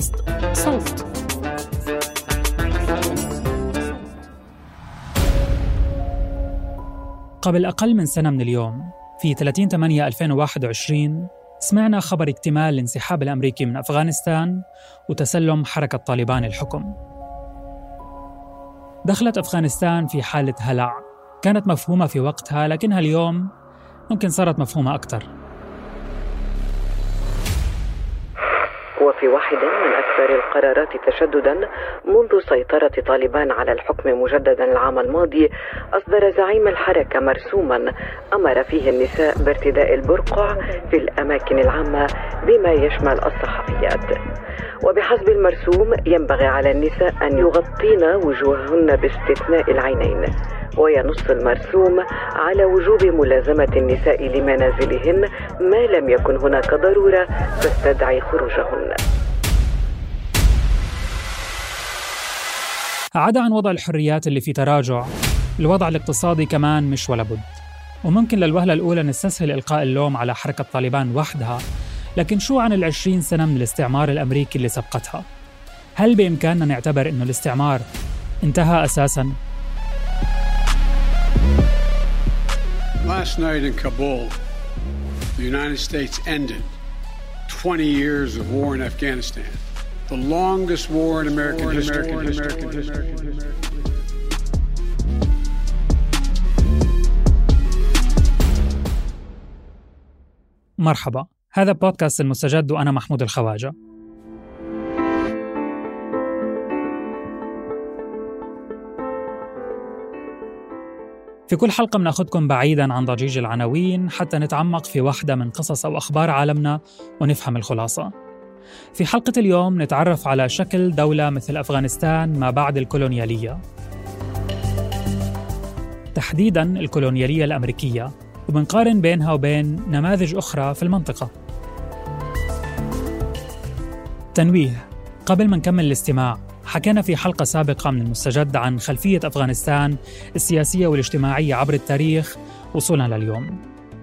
بودكاست صوت. قبل أقل من سنة من اليوم في 30 8 2021 سمعنا خبر اكتمال الانسحاب الأمريكي من أفغانستان وتسلم حركة طالبان الحكم. دخلت أفغانستان في حالة هلع. كانت مفهومة في وقتها لكنها اليوم ممكن صارت مفهومة أكثر. وفي واحد من أكثر القرارات تشددا منذ سيطرة طالبان على الحكم مجددا العام الماضي أصدر زعيم الحركة مرسوما أمر فيه النساء بارتداء البرقع في الأماكن العامة بما يشمل الصحفيات. وبحسب المرسوم ينبغي على النساء أن يغطين وجوههن باستثناء العينين. وينص المرسوم على وجوب ملازمة النساء لمنازلهن ما لم يكن هناك ضرورة تستدعي خروجهن عدا عن وضع الحريات اللي في تراجع الوضع الاقتصادي كمان مش ولا بد وممكن للوهلة الأولى نستسهل إلقاء اللوم على حركة طالبان وحدها لكن شو عن العشرين سنة من الاستعمار الأمريكي اللي سبقتها؟ هل بإمكاننا نعتبر أنه الاستعمار انتهى أساساً؟ Last night in Kabul, the United States ended 20 years of war in Afghanistan, the longest war in American war in history. American history. مرحبا هذا بودكاست المستجد وأنا محمود الخواجة في كل حلقة بناخدكم بعيدا عن ضجيج العناوين حتى نتعمق في واحدة من قصص أو أخبار عالمنا ونفهم الخلاصة. في حلقة اليوم نتعرف على شكل دولة مثل أفغانستان ما بعد الكولونيالية. تحديدا الكولونيالية الأمريكية وبنقارن بينها وبين نماذج أخرى في المنطقة. تنويه قبل ما نكمل الاستماع حكينا في حلقة سابقة من المستجد عن خلفية أفغانستان السياسية والاجتماعية عبر التاريخ وصولا لليوم.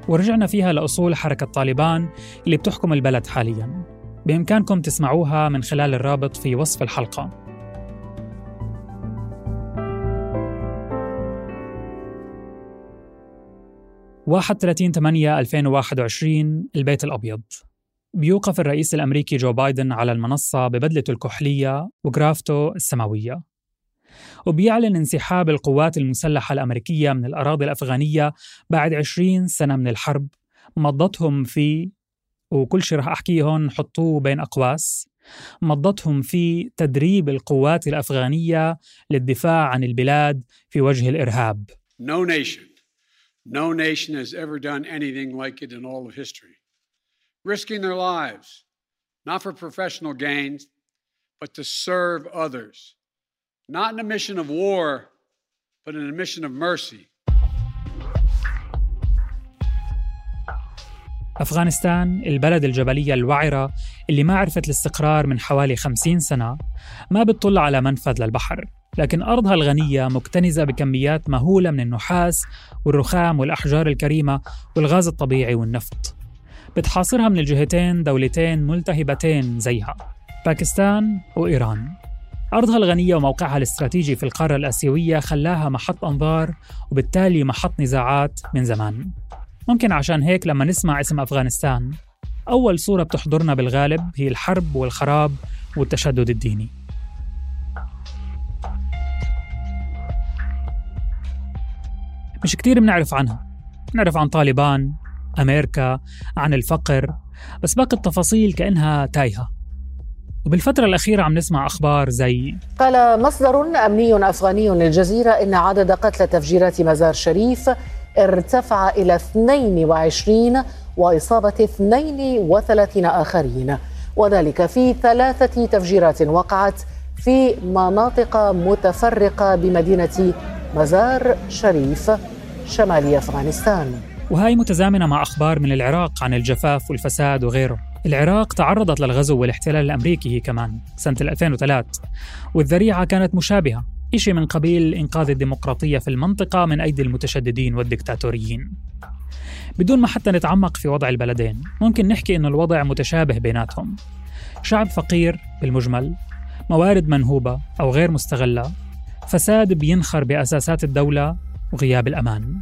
ورجعنا فيها لأصول حركة طالبان اللي بتحكم البلد حاليا. بإمكانكم تسمعوها من خلال الرابط في وصف الحلقة. 31 8 2021 البيت الأبيض. بيوقف الرئيس الأمريكي جو بايدن على المنصة ببدلته الكحلية وجرافته السماوية. وبيعلن انسحاب القوات المسلحة الأمريكية من الأراضي الأفغانية بعد 20 سنة من الحرب. مضتهم في وكل شيء رح أحكيه هون حطوه بين أقواس. مضتهم في تدريب القوات الأفغانية للدفاع عن البلاد في وجه الإرهاب. No nation, no nation has ever done anything like it in all of history. Risking their lives, not for professional gains, but to serve others, not in a mission of war, but in a mission of mercy. أفغانستان البلد الجبلية الوعرة اللي ما عرفت الاستقرار من حوالي 50 سنة ما بتطل على منفذ للبحر. لكن أرضها الغنية مكتنزة بكميات مهولة من النحاس والرخام والأحجار الكريمة والغاز الطبيعي والنفط. بتحاصرها من الجهتين دولتين ملتهبتين زيها باكستان وإيران. أرضها الغنية وموقعها الاستراتيجي في القارة الآسيوية خلاها محط أنظار وبالتالي محط نزاعات من زمان. ممكن عشان هيك لما نسمع اسم أفغانستان أول صورة بتحضرنا بالغالب هي الحرب والخراب والتشدد الديني. مش كتير بنعرف عنها. بنعرف عن طالبان أمريكا عن الفقر بس باقي التفاصيل كأنها تايهة. وبالفترة الأخيرة عم نسمع أخبار زي قال مصدر أمني أفغاني للجزيرة إن عدد قتلى تفجيرات مزار شريف ارتفع إلى 22 وإصابة 32 آخرين. وذلك في ثلاثة تفجيرات وقعت في مناطق متفرقة بمدينة مزار شريف شمال أفغانستان. وهاي متزامنة مع أخبار من العراق عن الجفاف والفساد وغيره. العراق تعرضت للغزو والاحتلال الأمريكي هي كمان سنة 2003 والذريعة كانت مشابهة إشي من قبيل إنقاذ الديمقراطية في المنطقة من أيدي المتشددين والدكتاتوريين. بدون ما حتى نتعمق في وضع البلدين ممكن نحكي إنه الوضع متشابه بيناتهم. شعب فقير بالمجمل موارد منهوبة أو غير مستغلة فساد بينخر بأساسات الدولة وغياب الأمان.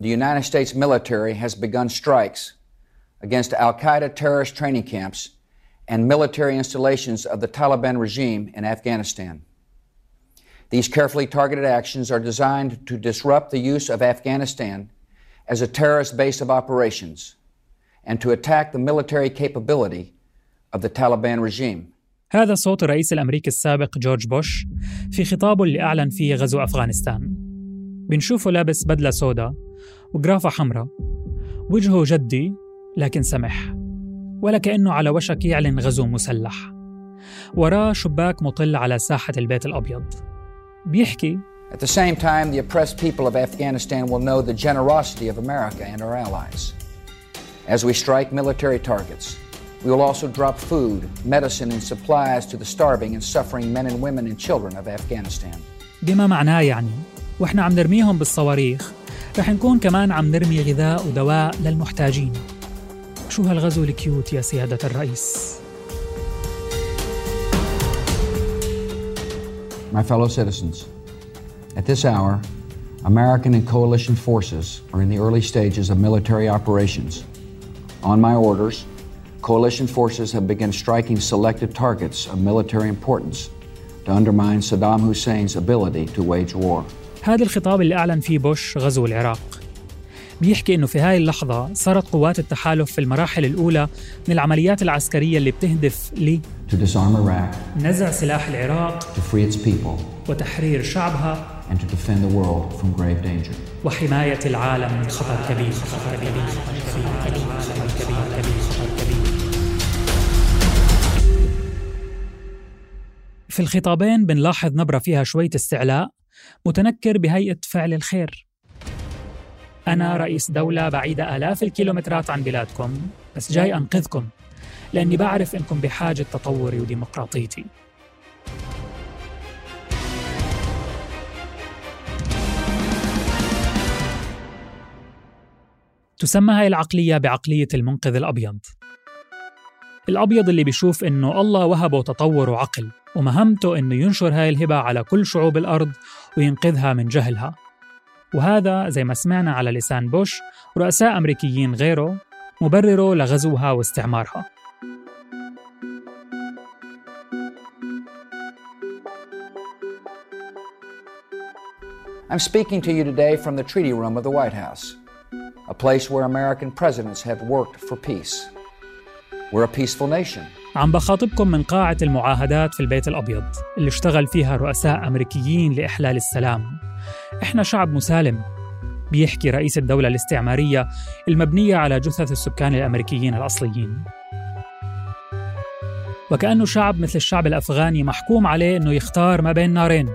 the United States military has begun strikes against Al Qaeda terrorist training camps and military installations of the Taliban regime in Afghanistan. These carefully targeted actions are designed to disrupt the use of Afghanistan as a terrorist base of operations and to attack the military capability of the Taliban regime. هذا صوت الرئيس الأمريكي السابق جورج بوش في خطابه اللي أعلن فيه غزو أفغانستان بنشوفه لابس بدلة سودا وجرافة حمراء وجهه جدي لكن سمح ولا كأنه على وشك يعلن غزو مسلح وراه شباك مطل على ساحة البيت الأبيض بيحكي At the same time, the oppressed people of Afghanistan will know the generosity of America and our allies. As we strike military targets, we will also drop food, medicine, and supplies to the starving and suffering men and women and children of Afghanistan. بما معناه يعني وإحنا عم نرميهم بالصواريخ رح نكون كمان عم نرمي غذاء ودواء للمحتاجين شو هالغزو الكيوت يا سيادة الرئيس My fellow citizens, at this hour, American and coalition forces are in the early stages of military operations. On my orders, coalition forces have begun striking selected targets of military importance to undermine Saddam Hussein's ability to wage war. هذا الخطاب اللي أعلن فيه بوش غزو العراق. بيحكي إنه في هاي اللحظة صارت قوات التحالف في المراحل الأولى من العمليات العسكرية اللي بتهدف Iraq, لنزع سلاح العراق. To free its people, وتحرير شعبها. And to defend the world from grave danger. وحماية العالم من خطر كبير خطر كبير خطر كبير خطر كبير خطر كبير. في الخطابين بنلاحظ نبرة فيها شوية استعلاء. متنكر بهيئة فعل الخير. أنا رئيس دولة بعيدة آلاف الكيلومترات عن بلادكم بس جاي أنقذكم لأني بعرف إنكم بحاجة تطوري وديمقراطيتي. تسمى هاي العقلية بعقلية المنقذ الأبيض. الأبيض اللي بيشوف إنه الله وهبه تطور وعقل. ومهمته إنه ينشر هاي الهبة على كل شعوب الأرض وينقذها من جهلها وهذا زي ما سمعنا على لسان بوش ورؤساء أمريكيين غيره مبرره لغزوها واستعمارها I'm speaking to you today from the Treaty Room of the White House, a place where American presidents have worked for peace. We're a peaceful nation. عم بخاطبكم من قاعة المعاهدات في البيت الأبيض اللي اشتغل فيها رؤساء أمريكيين لإحلال السلام. إحنا شعب مسالم بيحكي رئيس الدولة الاستعمارية المبنية على جثث السكان الأمريكيين الأصليين. وكأنه شعب مثل الشعب الأفغاني محكوم عليه أنه يختار ما بين نارين.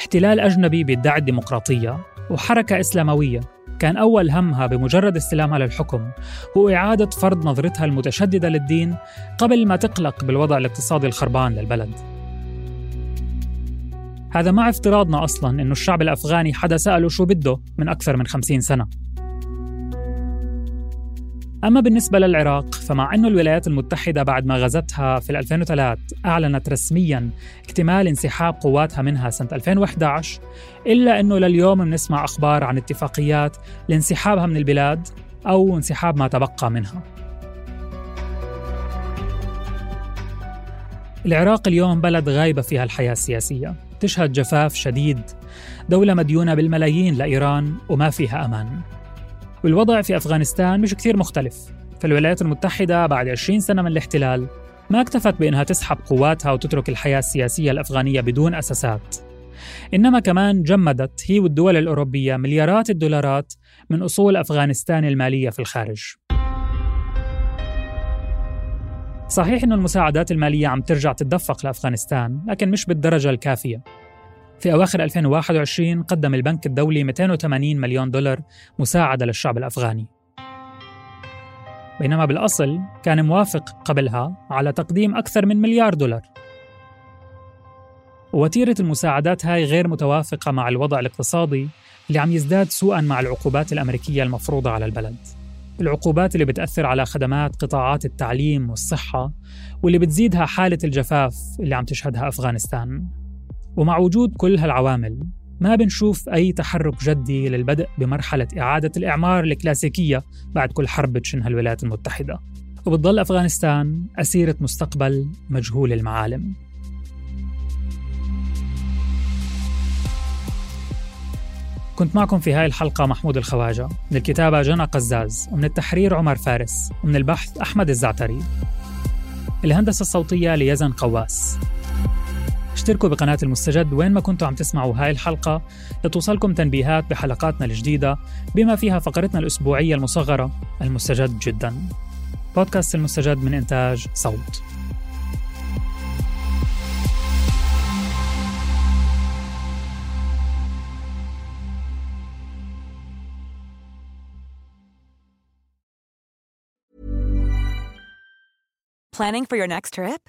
احتلال أجنبي بيدعي الديمقراطية وحركة إسلاموية. كان أول همها بمجرد استلامها للحكم هو إعادة فرض نظرتها المتشددة للدين قبل ما تقلق بالوضع الاقتصادي الخربان للبلد. هذا مع افتراضنا أصلا أنه الشعب الأفغاني حدا سأله شو بده من أكثر من خمسين سنة. أما بالنسبة للعراق فمع أنه الولايات المتحدة بعد ما غزتها في 2003 أعلنت رسميا اكتمال انسحاب قواتها منها سنة 2011 إلا أنه لليوم بنسمع أخبار عن اتفاقيات لانسحابها من البلاد أو انسحاب ما تبقى منها. العراق اليوم بلد غايبة فيها الحياة السياسية. تشهد جفاف شديد. دولة مديونة بالملايين لإيران وما فيها أمان. والوضع في أفغانستان مش كثير مختلف فالولايات المتحدة بعد 20 سنة من الاحتلال ما اكتفت بأنها تسحب قواتها وتترك الحياة السياسية الأفغانية بدون أساسات. إنما كمان جمدت هي والدول الأوروبية مليارات الدولارات من أصول أفغانستان المالية في الخارج. صحيح أن المساعدات المالية عم ترجع تتدفق لأفغانستان لكن مش بالدرجة الكافية. في أواخر 2021 قدم البنك الدولي 280 مليون دولار مساعدة للشعب الأفغاني. بينما بالأصل كان موافق قبلها على تقديم أكثر من مليار دولار. ووتيرة المساعدات هاي غير متوافقة مع الوضع الاقتصادي اللي عم يزداد سوءا مع العقوبات الأمريكية المفروضة على البلد. العقوبات اللي بتأثر على خدمات قطاعات التعليم والصحة واللي بتزيدها حالة الجفاف اللي عم تشهدها أفغانستان. ومع وجود كل هالعوامل ما بنشوف أي تحرك جدي للبدء بمرحلة إعادة الإعمار الكلاسيكية بعد كل حرب بتشنها الولايات المتحدة. وبتضل أفغانستان أسيرة مستقبل مجهول المعالم. كنت معكم في هاي الحلقة محمود الخواجة من الكتابة جنى قزاز ومن التحرير عمر فارس ومن البحث أحمد الزعتري. الهندسة الصوتية ليزن قواس. اشتركوا بقناة المستجد وين ما كنتوا عم تسمعوا هاي الحلقة لتوصلكم تنبيهات بحلقاتنا الجديدة بما فيها فقرتنا الأسبوعية المصغرة المستجد جدا بودكاست المستجد من إنتاج صوت Planning for your next trip?